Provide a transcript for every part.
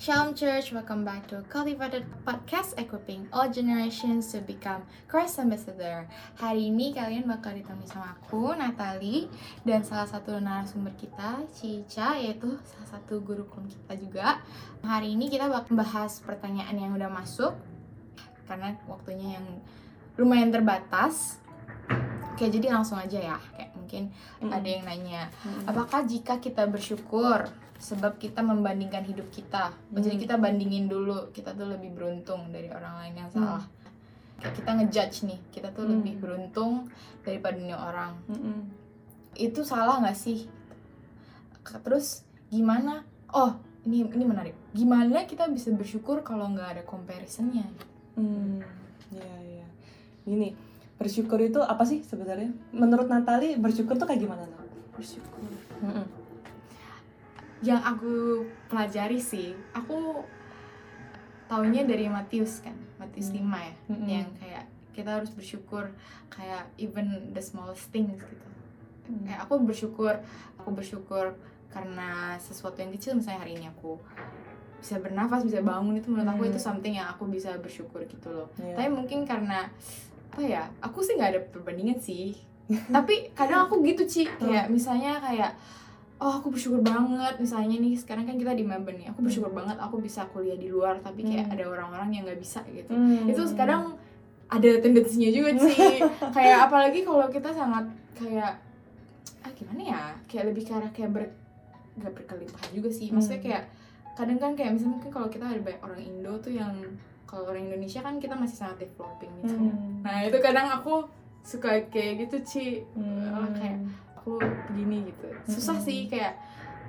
Shalom Church, welcome back to Cultivated Podcast Equipping All Generations to Become Christ Ambassador. Hari ini kalian bakal ditemani sama aku, Natali, dan salah satu narasumber kita, Cica, yaitu salah satu guru kum kita juga. Hari ini kita bakal bahas pertanyaan yang udah masuk, karena waktunya yang lumayan terbatas. Oke, jadi langsung aja ya. Kayak mungkin Mm. ada yang nanya, apakah jika kita bersyukur sebab kita membandingkan hidup kita jadi Hmm. kita bandingin dulu kita tuh lebih beruntung dari orang lain yang salah kayak kita ngejudge nih kita tuh Hmm. lebih beruntung daripada ini orang Mm-mm. itu salah nggak sih terus gimana oh ini ini menarik gimana kita bisa bersyukur kalau nggak ada comparisonnya Hmm, ya ya. Gini, bersyukur itu apa sih sebenarnya? Menurut Natali, bersyukur tuh kayak gimana, Nat? bersyukur Mm-mm. yang aku pelajari sih aku taunya dari Matius kan Matius Hmm. 5 ya Mm-mm. yang kayak kita harus bersyukur kayak even the smallest things gitu Hmm. kayak aku bersyukur aku bersyukur karena sesuatu yang kecil misalnya hari ini aku bisa bernafas bisa bangun itu menurut aku Hmm. itu something yang aku bisa bersyukur gitu loh Iya. tapi mungkin karena apa ya aku sih nggak ada perbandingan sih. Tapi kadang aku gitu Ci. Kayak misalnya kayak oh aku bersyukur banget misalnya nih sekarang kan kita di Melbourne nih aku bersyukur banget aku bisa kuliah di luar tapi kayak Hmm. ada orang-orang yang nggak bisa gitu. Hmm. itu kadang ada tendensinya juga sih kayak apalagi kalau kita sangat kayak ah gimana ya? Kayak lebih ke arah kayak ber nggak berkelimpahan juga sih. Maksudnya Hmm. kayak kadang kan kayak misalnya mungkin kalau kita ada banyak orang Indo tuh yang kalau orang Indonesia kan kita masih sangat developing gitu Hmm. nah itu kadang aku suka kayak gitu Ci Hmm. Oh, kayak aku begini gitu susah Mm-mm. sih kayak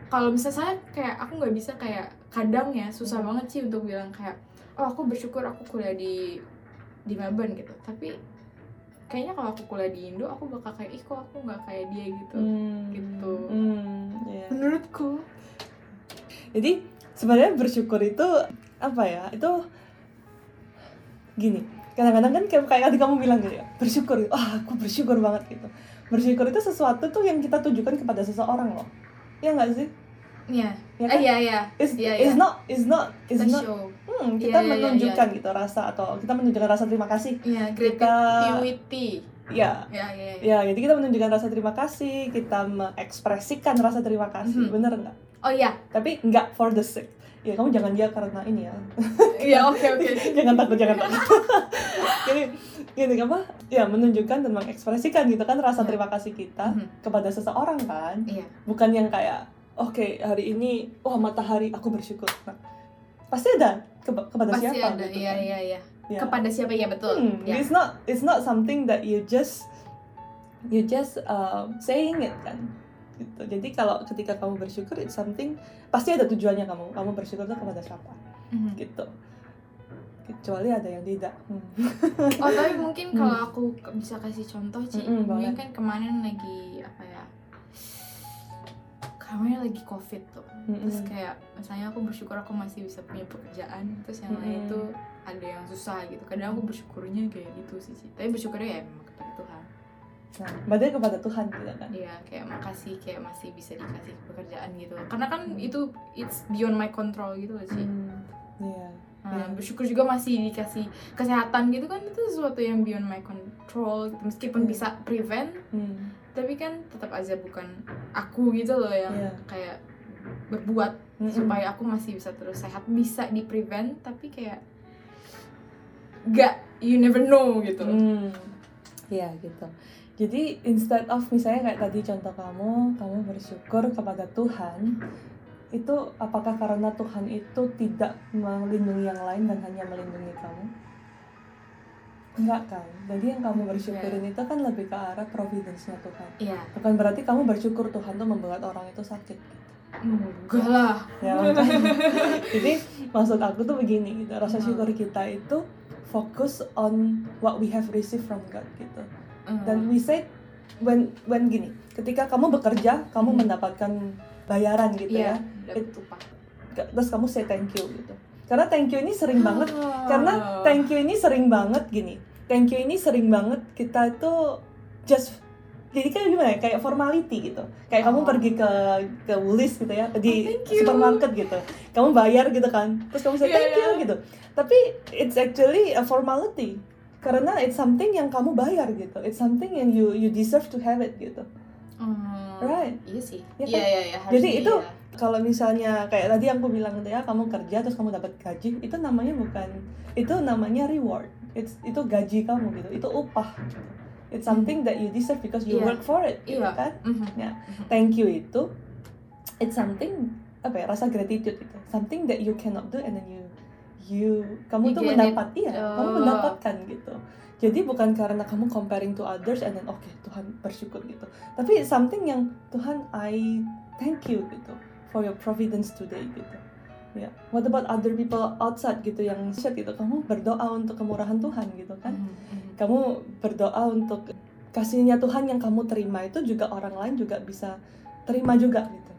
kalau misalnya saya kayak aku nggak bisa kayak kadang ya susah Mm. banget sih untuk bilang kayak oh aku bersyukur aku kuliah di di Melbourne gitu tapi kayaknya kalau aku kuliah di Indo aku bakal kayak ih kok aku nggak kayak dia gitu Hmm. gitu. Hmm, iya. menurutku Jadi sebenarnya bersyukur itu apa ya? Itu gini. Kadang-kadang kan kayak kayak tadi kamu bilang gitu ya, bersyukur. Ah, aku bersyukur banget gitu. Bersyukur itu sesuatu tuh yang kita tujukan kepada seseorang loh. Ya nggak sih? Iya Ya eh, kan? iya iya It's, Iya, it's iya. not, it's not, it's not. show Hmm, Iya, kita iya, iya, menunjukkan gitu rasa atau kita menunjukkan rasa terima kasih. iya Kita- creativity Ya, ya ya ya. Jadi kita menunjukkan rasa terima kasih, kita mengekspresikan rasa terima kasih, Mhm. bener nggak? oh iya Tapi nggak for the sake. Ya kamu jangan dia karena ini ya. iya oke oke. Jangan takut jangan takut. Gini gini apa? Ya menunjukkan dan mengekspresikan gitu kan rasa Ya. terima kasih kita Mhm. kepada seseorang kan. Iya. Bukan yang kayak oke hari ini wah matahari aku bersyukur. Nah, pasti ada ke- kepada pasti siapa ada. gitu iya kan. iya iya. Ya. kepada siapa? Ya betul. Hmm, ya. it's not it's not something that you just you just um, saying it kan gitu jadi kalau ketika kamu bersyukur it's something pasti ada tujuannya kamu kamu bersyukur tuh kepada siapa Mhm. gitu kecuali ada yang tidak Hmm. Oh tapi mungkin kalau aku bisa kasih contoh Mungkin boleh. kan kemarin lagi apa ya Kemarin lagi covid tuh Terus Mm-mm. kayak misalnya aku bersyukur aku masih bisa punya pekerjaan Terus yang lain Mm-mm. tuh ada yang susah gitu Kadang aku bersyukurnya kayak gitu sih Ci Tapi bersyukurnya ya Tuhan Nah, berarti kepada Tuhan gitu kan. Iya kayak makasih kayak masih bisa dikasih pekerjaan gitu Karena kan Hmm. itu it's beyond my control gitu loh Ci Hmm, Iya. Nah, Iya. bersyukur juga masih dikasih kesehatan gitu kan itu sesuatu yang beyond my control gitu. meskipun Hmm. bisa prevent Hmm, tapi kan tetap aja bukan aku gitu loh yang Iya. kayak berbuat Mm-mm. supaya aku masih bisa terus sehat bisa di prevent tapi kayak gak you never know gitu Hmm, Iya gitu. Jadi instead of misalnya kayak tadi contoh kamu, kamu bersyukur kepada Tuhan, itu apakah karena Tuhan itu tidak melindungi yang lain dan hanya melindungi kamu? Enggak kan. Jadi yang kamu bersyukurin itu kan lebih ke arah providence-nya Tuhan. iya Bukan berarti kamu bersyukur Tuhan tuh membuat orang itu sakit. enggak lah ya jadi maksud aku tuh begini gitu rasa Hmm. syukur kita itu fokus on what we have received from God gitu Hmm. dan we say when when gini ketika kamu bekerja kamu Hmm. mendapatkan bayaran gitu iya ya upah terus kamu say thank you gitu karena thank you ini sering banget Ah. karena thank you ini sering banget gini thank you ini sering banget kita itu just jadi kan gimana ya kayak formality gitu kayak kamu Oh. pergi ke ke Woolies gitu ya di Oh, supermarket gitu kamu bayar gitu kan terus kamu bilang Iya, thank you iya. gitu tapi it's actually a formality karena it's something yang kamu bayar gitu it's something yang you you deserve to have it gitu Hmm, Right. iya sih Iya iya kan? iya iya Jadi harusnya itu- iya. kalau misalnya kayak tadi yang aku bilang gitu ya kamu kerja terus kamu dapat gaji itu namanya bukan itu namanya reward It's, itu gaji kamu gitu itu upah gitu. it's something that you deserve because you Iya. work for it gitu Iya. kan Mhm. Ya. thank you itu it's something apa ya rasa gratitude itu something that you cannot do and then you you kamu You tuh get it. mendapat iya kamu Oh. mendapatkan gitu jadi bukan karena kamu comparing to others and then oke Tuhan bersyukur gitu tapi something yang Tuhan I thank you gitu for your providence today gitu ya what about other people outside gitu yang shit gitu kamu berdoa untuk kemurahan Tuhan gitu kan Mhm, mhm. kamu berdoa untuk kasihnya Tuhan yang kamu terima itu juga orang lain juga bisa terima juga gitu.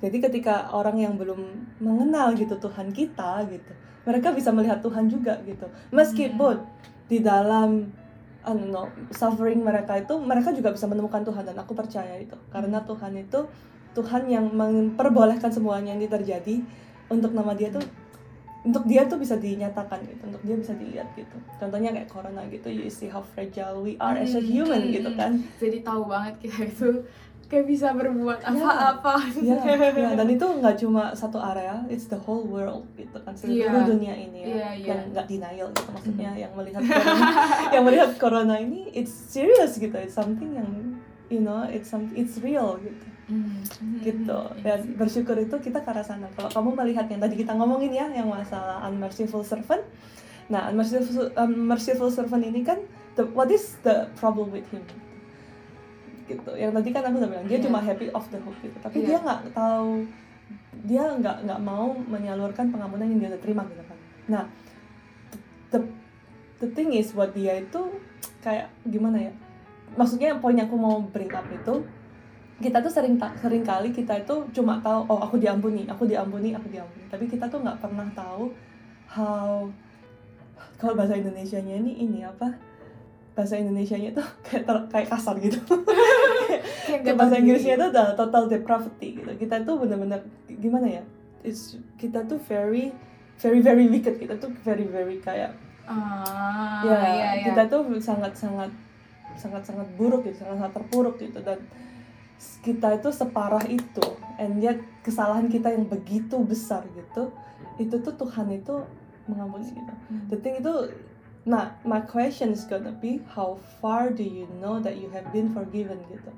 Jadi ketika orang yang belum mengenal gitu Tuhan kita gitu, mereka bisa melihat Tuhan juga gitu. Meskipun di dalam I don't know, suffering mereka itu mereka juga bisa menemukan Tuhan dan aku percaya itu. Karena Tuhan itu Tuhan yang memperbolehkan semuanya ini terjadi untuk nama dia tuh untuk dia tuh bisa dinyatakan gitu, untuk dia bisa dilihat gitu. Contohnya kayak corona gitu, you see how fragile we are as a Hmm, human hmm, gitu hmm. kan. jadi tahu banget kita itu kayak bisa berbuat Ya. apa-apa Ya, ya, dan itu nggak cuma satu area, it's the whole world gitu kan, seluruh Iya. dunia ini ya, Iya, iya. yang nggak denial gitu maksudnya, yang melihat corona, yang melihat corona ini, it's serious gitu, it's something yang, you know, it's some, it's real gitu, mhm, gitu. Dan bersyukur itu kita ke arah sana. Kalau kamu melihat yang tadi kita ngomongin ya, yang masalah unmerciful servant, nah unmerciful, unmerciful servant ini kan, the, what is the problem with him? Gitu. Yang tadi kan aku udah bilang dia Iya. cuma happy off the hook gitu. Tapi Iya. dia nggak tahu dia nggak nggak mau menyalurkan pengampunan yang dia udah terima gitu kan. Nah the the thing is buat dia itu kayak gimana ya? Maksudnya poin yang aku mau bring up itu kita tuh sering sering kali kita itu cuma tahu oh aku diampuni aku diampuni aku diampuni. Tapi kita tuh nggak pernah tahu how kalau bahasa Indonesianya ini ini apa bahasa Indonesianya tuh kayak ter- kayak kasar gitu Kayak bahasa Inggrisnya itu udah total depravity gitu. Kita tuh benar-benar gimana ya? It's, kita tuh very very very wicked. Kita tuh very very kayak ah ya iya iya kita tuh sangat sangat sangat sangat buruk gitu, sangat sangat terpuruk gitu dan kita itu separah itu and yet kesalahan kita yang begitu besar gitu itu tuh Tuhan itu mengampuni gitu Hmm. the thing itu nah my question is gonna be how far do you know that you have been forgiven gitu?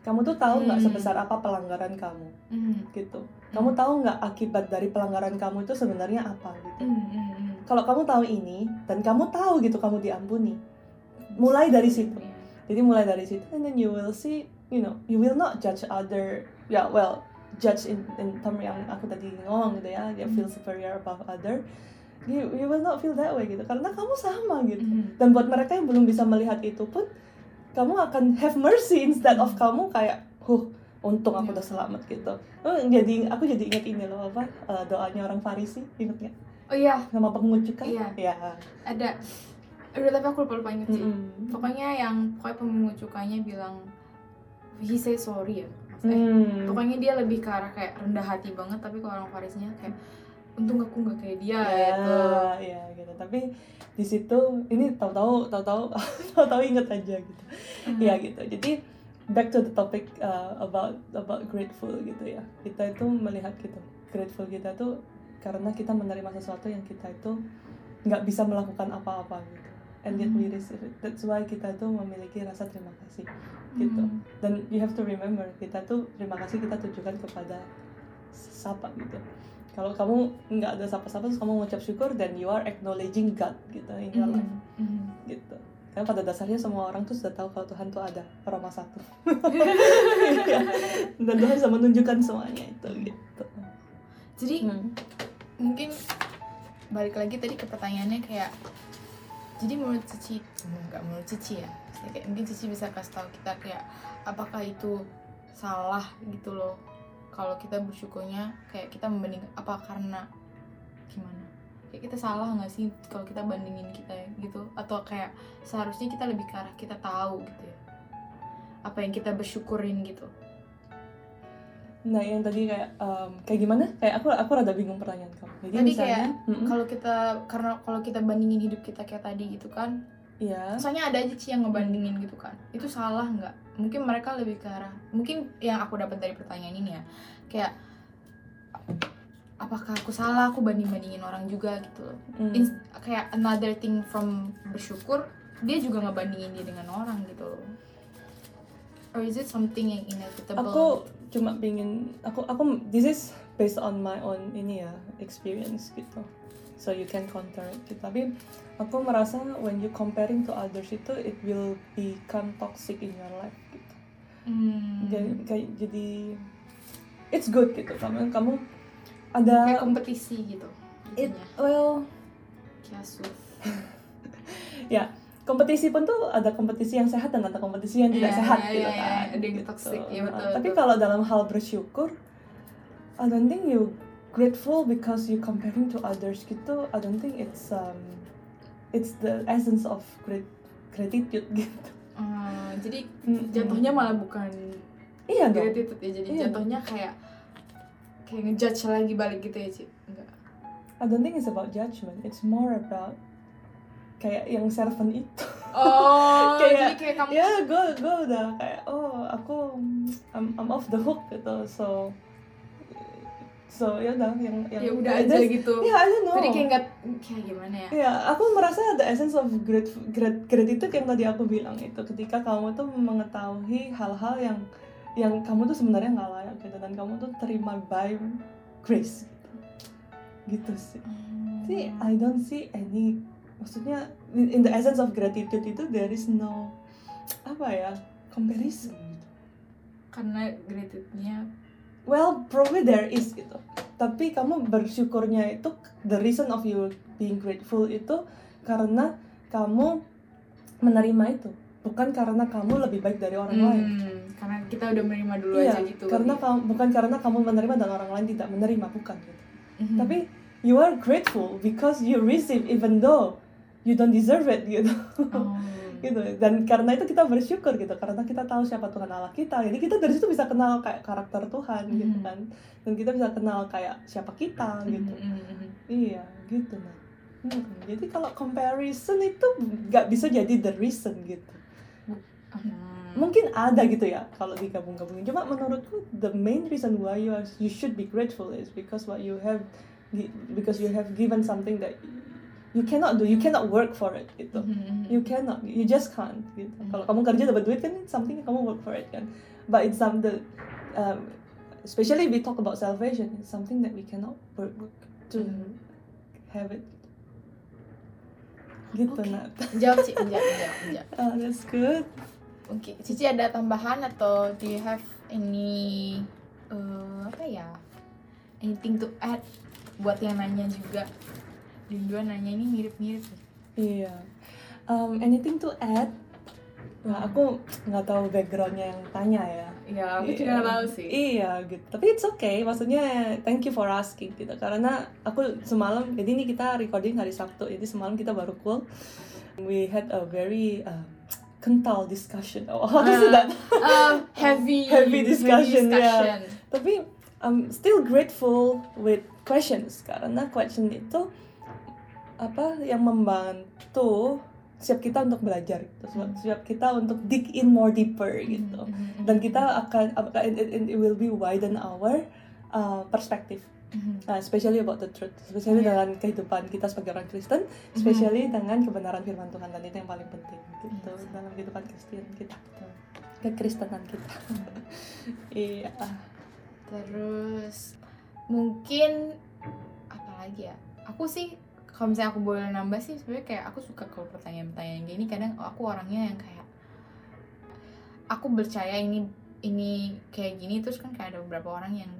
Kamu tuh tahu nggak Hmm. sebesar apa pelanggaran kamu Mhm, gitu? Kamu tahu nggak akibat dari pelanggaran kamu itu sebenarnya apa gitu? Mhm, mhm, mhm. kalau kamu tahu ini dan kamu tahu gitu kamu diampuni mulai dari situ. Iya. jadi mulai dari situ and then you will see you know you will not judge other ya well judge in in term yang aku tadi ngomong gitu ya dia feel superior above other you you will not feel that way gitu. Karena kamu sama gitu. Mhm. dan buat mereka yang belum bisa melihat itu pun kamu akan have mercy instead of kamu kayak huh untung aku udah selamat gitu. Oh, jadi aku jadi ingat ini loh apa eh, doanya orang Farisi inget nggak? Oh iya. Sama pengut cukai Iya. ya ada. Udah tapi aku lupa lupa inget sih. Mm-mm. pokoknya yang pokoknya pemungut cukainya bilang he say sorry ya maksudnya. Hmm. pokoknya dia lebih ke arah kayak rendah hati banget tapi kalau orang Farisnya kayak untung aku nggak kayak dia ya, gitu. ya gitu. Tapi di situ ini tahu-tahu tahu-tahu tahu-tahu inget aja gitu. Hmm. ya gitu. Jadi back to the topic uh, about about grateful gitu ya. Kita itu melihat gitu grateful kita tuh karena kita menerima sesuatu yang kita itu nggak bisa melakukan apa-apa gitu. And yet we Hmm. receive it. That's why kita tuh memiliki rasa terima kasih gitu. Hmm. dan you have to remember kita tuh terima kasih kita tujukan kepada sapa gitu kalau kamu nggak ada sapa-sapa terus kamu mengucap syukur dan you are acknowledging God gitu in your life Mhm. Mhm. gitu karena pada dasarnya semua orang tuh sudah tahu kalau Tuhan tuh ada Roma satu Iya. dan Tuhan bisa menunjukkan semuanya itu gitu jadi Hmm. mungkin balik lagi tadi ke pertanyaannya kayak jadi menurut Cici nggak menurut Cici ya kayak mungkin Cici bisa kasih tahu kita kayak apakah itu salah gitu loh kalau kita bersyukurnya kayak kita membanding apa karena gimana? Kayak kita salah nggak sih kalau kita bandingin kita ya gitu? Atau kayak seharusnya kita lebih ke arah kita tahu gitu ya? Apa yang kita bersyukurin gitu? Nah, yang tadi kayak em, kayak gimana? Kayak aku aku rada bingung pertanyaan kamu. Jadi Tadi misalnya, kayak, kalau kita karena kalau kita bandingin hidup kita kayak tadi gitu kan iya. soalnya ada aja sih yang ngebandingin gitu kan itu salah nggak mungkin mereka lebih ke arah mungkin yang aku dapat dari pertanyaan ini ya kayak apakah aku salah aku banding bandingin orang juga gitu loh Mm. Ins- kayak another thing from bersyukur dia juga ngebandingin dia dengan orang gitu loh or is it something yang inevitable Aku cuma pingin aku aku this is based on my own ini ya experience gitu. So you can counter it. gitu. Tapi aku merasa when you comparing to others itu it will become toxic in your life gitu. Hmm. Jadi kayak jadi it's good gitu. Kamu kamu kayak ada kompetisi gitu it intinya. well Kiasu. kompetisi pun tuh ada kompetisi yang sehat dan ada kompetisi yang tidak Iya, sehat iya, gitu iya, kan. ada yang gitu. toxic, iya, Nah, betul, Tapi betul. kalau dalam hal bersyukur, I don't think you grateful because you comparing to others gitu. I don't think it's um it's the essence of grat gratitude gitu. Hmm, jadi Mm-mm. jatuhnya malah bukan iya dong. gratitude ya jadi Iya. jatuhnya kayak kayak ngejudge lagi balik gitu ya Ci enggak I don't think it's about judgment. It's more about kayak yang servant itu. oh Kayak- jadi kayak kamu ya gue gue udah kayak oh aku I'm, I'm off the hook gitu. So so ya udah yang yang ya udah aja that's- gitu Ya, I don't know. jadi kayak nggak kayak gimana ya Ya, aku merasa ada essence of grat grat gratitude yang tadi aku bilang itu ketika kamu tuh mengetahui hal-hal yang yang kamu tuh sebenarnya nggak layak gitu dan kamu tuh terima by grace gitu, gitu sih. Hmm. Jadi I don't see any maksudnya in in the essence of gratitude itu there is no apa ya comparison gitu. karena gratitude-nya Well, probably there is gitu. Tapi kamu bersyukurnya itu the reason of you being grateful itu karena kamu menerima itu, bukan karena kamu lebih baik dari orang lain. hmm, karena kita udah menerima dulu Iya, aja gitu karena kamu bukan karena kamu menerima dan orang lain tidak menerima, bukan gitu. Mhm. Tapi you are grateful because you receive even though you don't deserve it gitu. Oh. Gitu. Dan karena itu kita bersyukur gitu. Karena kita tahu siapa Tuhan Allah kita. Jadi kita dari situ bisa kenal kayak karakter Tuhan gitu Mhm. kan. Dan kita bisa kenal kayak siapa kita gitu. Mhm, mhm, mhm. iya gitu nah Hmm, jadi kalau comparison itu nggak bisa jadi the reason gitu. Hmm. mungkin ada gitu ya kalau digabung-gabungin. Cuma menurutku the main reason why you are you should be grateful is because what you have because you have given something that you cannot do you cannot work for it gitu Mhm, mhm. you cannot you just can't gitu Hmm. kalau kamu kerja dapat duit kan something kamu work for it kan but it's some the um, especially we talk about salvation it's something that we cannot work to Hmm. have it gitu Oke. Nat Jawab sih, jawab, jawab, jawab. Ah, that's good Oke, Cici ada tambahan atau do you have any eh, apa ya? Anything to add buat yang nanya juga. Dua nanya ini mirip-mirip. nih. iya um, anything to add Nah, aku nggak tahu backgroundnya yang tanya ya. Ya, aku juga Iya. nggak tahu sih. Iya gitu. Tapi it's okay. Maksudnya thank you for asking gitu. Karena aku semalam, jadi ini kita recording hari Sabtu. Jadi semalam kita baru cool. We had a very um, kental discussion. Oh, how to say that? Um, heavy, Heavy discussion, yeah. discussion. Tapi I'm still grateful with questions karena question itu apa yang membantu siap kita untuk belajar gitu. Siap- Hmm. kita untuk dig in more deeper gitu. Mhm, mhm, Dan kita akan it, it, will be widen our uh, perspective, Mhm. uh, especially about the truth, especially Yeah. dengan kehidupan kita sebagai orang Kristen, especially dengan kebenaran firman Tuhan dan itu yang paling penting gitu Yes. dalam kehidupan Kristen kita, kekristenan kita. iya. Terus mungkin apa lagi ya? Aku sih kalau misalnya aku boleh nambah sih sebenarnya kayak aku suka kalau pertanyaan-pertanyaan gini kadang aku orangnya yang kayak aku percaya ini ini kayak gini terus kan kayak ada beberapa orang yang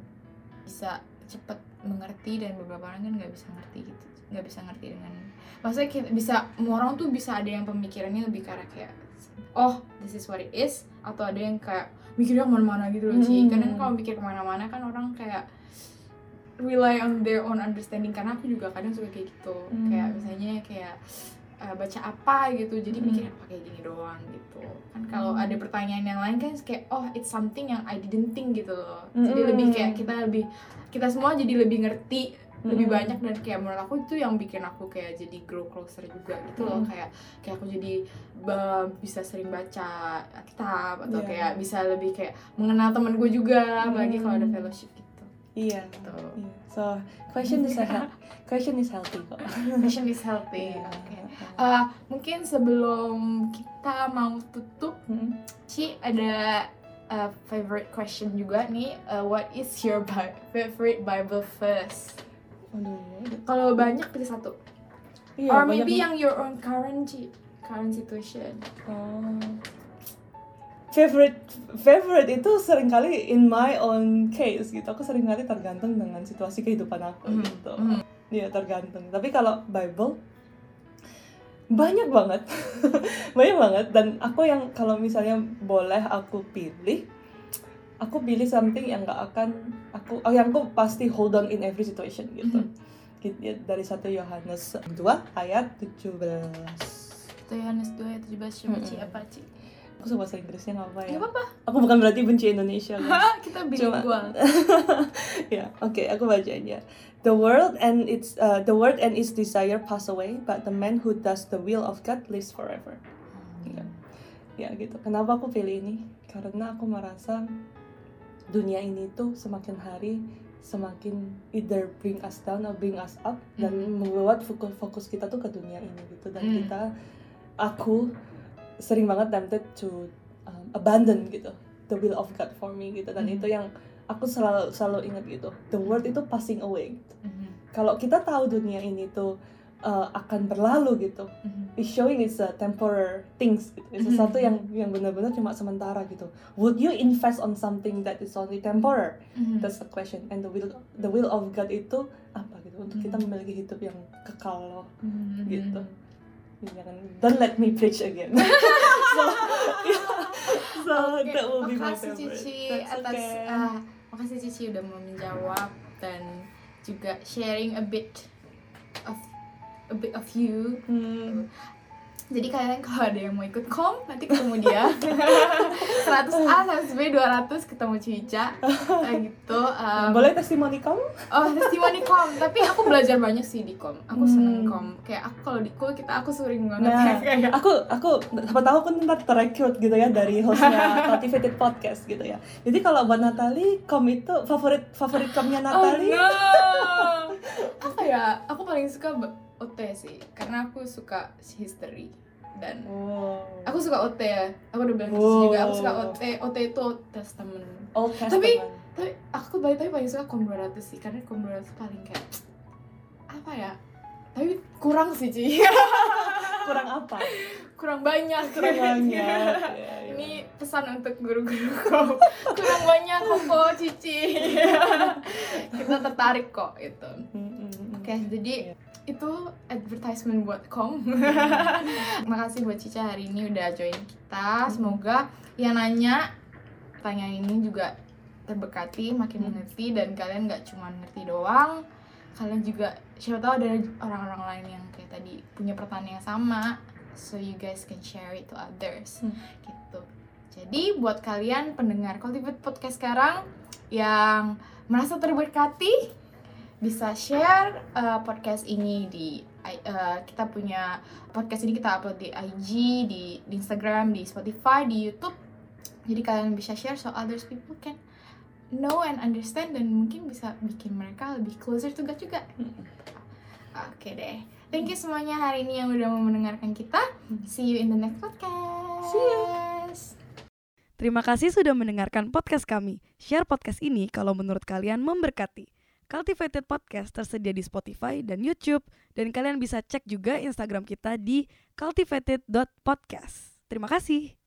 bisa cepet mengerti dan beberapa orang kan nggak bisa ngerti gitu nggak bisa ngerti dengan maksudnya kita bisa orang tuh bisa ada yang pemikirannya lebih ke arah kayak oh this is what it is atau ada yang kayak mikirnya ke mana-mana gitu loh Ci. Hmm. kadang kalau mikir ke mana-mana kan orang kayak rely on their own understanding karena aku juga kadang suka kayak gitu Hmm. kayak misalnya kayak uh, baca apa gitu jadi Hmm. mikirnya apa kayak gini doang gitu kan kalau Hmm. ada pertanyaan yang lain kan kayak oh it's something yang I didn't think gitu loh jadi Hmm. lebih kayak kita lebih kita semua jadi lebih ngerti lebih Hmm. banyak dan kayak menurut aku itu yang bikin aku kayak jadi grow closer juga gitu loh Hmm. kayak kayak aku jadi bisa sering baca kitab atau Iya. kayak bisa lebih kayak mengenal temen gue juga apalagi kalau ada Hmm. fellowship gitu Iya. gitu Iya. So question is a hea- question is healthy kok. Passion is healthy Iya. oke Uh, mungkin sebelum kita mau tutup Mm. Ci ada uh, favorite question juga nih uh, what is your bi- favorite Bible verse kalau banyak pilih satu Iya, or maybe yang your own current Ci current situation Oh. Favorite favorite itu sering kali in my own case gitu. Aku sering kali tergantung dengan situasi kehidupan aku Mhm, gitu. Mhm. Iya tergantung. Tapi kalau Bible banyak banget. Banyak banget. Dan aku yang kalau misalnya boleh aku pilih aku pilih something yang gak akan aku oh, yang aku pasti hold on in every situation gitu. Mhm. Gitu, ya, dari 1 Yohanes 2 ayat 17 Itu Yohanes 2 ayat 17 coba Ci Mm-mm. apa Ci aku suka bahasa Inggrisnya nggak apa ya. Gak apa-apa. Aku bukan berarti benci Indonesia guys. kita bilingual ya oke aku bacain ya the world and its uh, the world and its desire pass away but the man who does the will of God lives forever. Iya. ya. Gitu. Kenapa aku pilih ini? Karena aku merasa dunia ini tuh semakin hari semakin either bring us down or bring us up dan Mhm. membuat fokus fokus kita tuh ke dunia ini gitu. Dan Mm. kita aku sering banget tempted to um, abandon gitu the will of God for me gitu dan Mhm. itu yang aku selalu selalu ingat gitu the world itu passing away gitu. Mhm, kalau kita tahu dunia ini tuh uh, akan berlalu gitu mhm. it's showing it's a temporary things gitu. It's Mhm. sesuatu yang yang benar-benar cuma sementara gitu. Would you invest on something that is only temporary? Mhm. That's the question. And the will the will of God itu apa gitu untuk kita Mhm. memiliki hidup yang kekal loh. Mhm. gitu. Don't let me preach again. so, yeah. so Oke, that will be my makasih favorite. Cici That's atas okay. ah, makasih Cici udah mau menjawab dan juga sharing a bit of a bit of you. Hmm. Jadi kalian kalau ada yang mau ikut kom nanti ketemu dia 100A 100B 200 ketemu Cica kayak gitu. Um, Boleh testimoni kamu? Oh, testimoni kom, tapi aku belajar banyak sih di kom. Aku seneng Hmm. kom. Kayak aku kalau di kul kita aku sering banget Nah, kayak aku aku siapa tahu aku ntar terekrut gitu ya dari hostnya Cultivated Podcast gitu ya. Jadi kalau buat Natali, kom itu favorit favorit komnya Natali. Oh no. Apa ya? Aku paling suka OT sih, karena aku suka history dan Wow. aku suka OT ya. Aku udah bilang Wow. juga. Aku suka OT. OT itu Old Testament. Old Tapi- Testament. Tapi aku paling tapi paling suka 200 sih, karena 200 paling kayak apa ya? Tapi kurang sih Ci. kurang apa? kurang banyak. Kurang banyak. Ya, ya. Ini pesan untuk guru-guru kom. kurang banyak koko Cici. Kita tertarik kok itu. Oke, jadi Iya. itu advertisement buat kom. Makasih buat Cica hari ini udah join kita. Semoga yang nanya pertanyaan ini juga terberkati, makin mengerti dan kalian nggak cuma ngerti doang. Kalian juga siapa tahu ada orang-orang lain yang kayak tadi punya pertanyaan yang sama. So you guys can share it to others. Hmm. Gitu. Jadi buat kalian pendengar Cultivate Podcast sekarang yang merasa terberkati bisa share uh, podcast ini di uh, kita punya podcast ini kita upload di IG, di, di Instagram, di Spotify, di YouTube. Jadi kalian bisa share so others people can know and understand dan mungkin bisa bikin mereka lebih closer to God juga. Oke deh. Thank you semuanya hari ini yang udah mau mendengarkan kita. See you in the next podcast. See you. Terima kasih sudah mendengarkan podcast kami. Share podcast ini kalau menurut kalian memberkati. Cultivated Podcast tersedia di Spotify dan YouTube dan kalian bisa cek juga Instagram kita di cultivated.podcast. Terima kasih.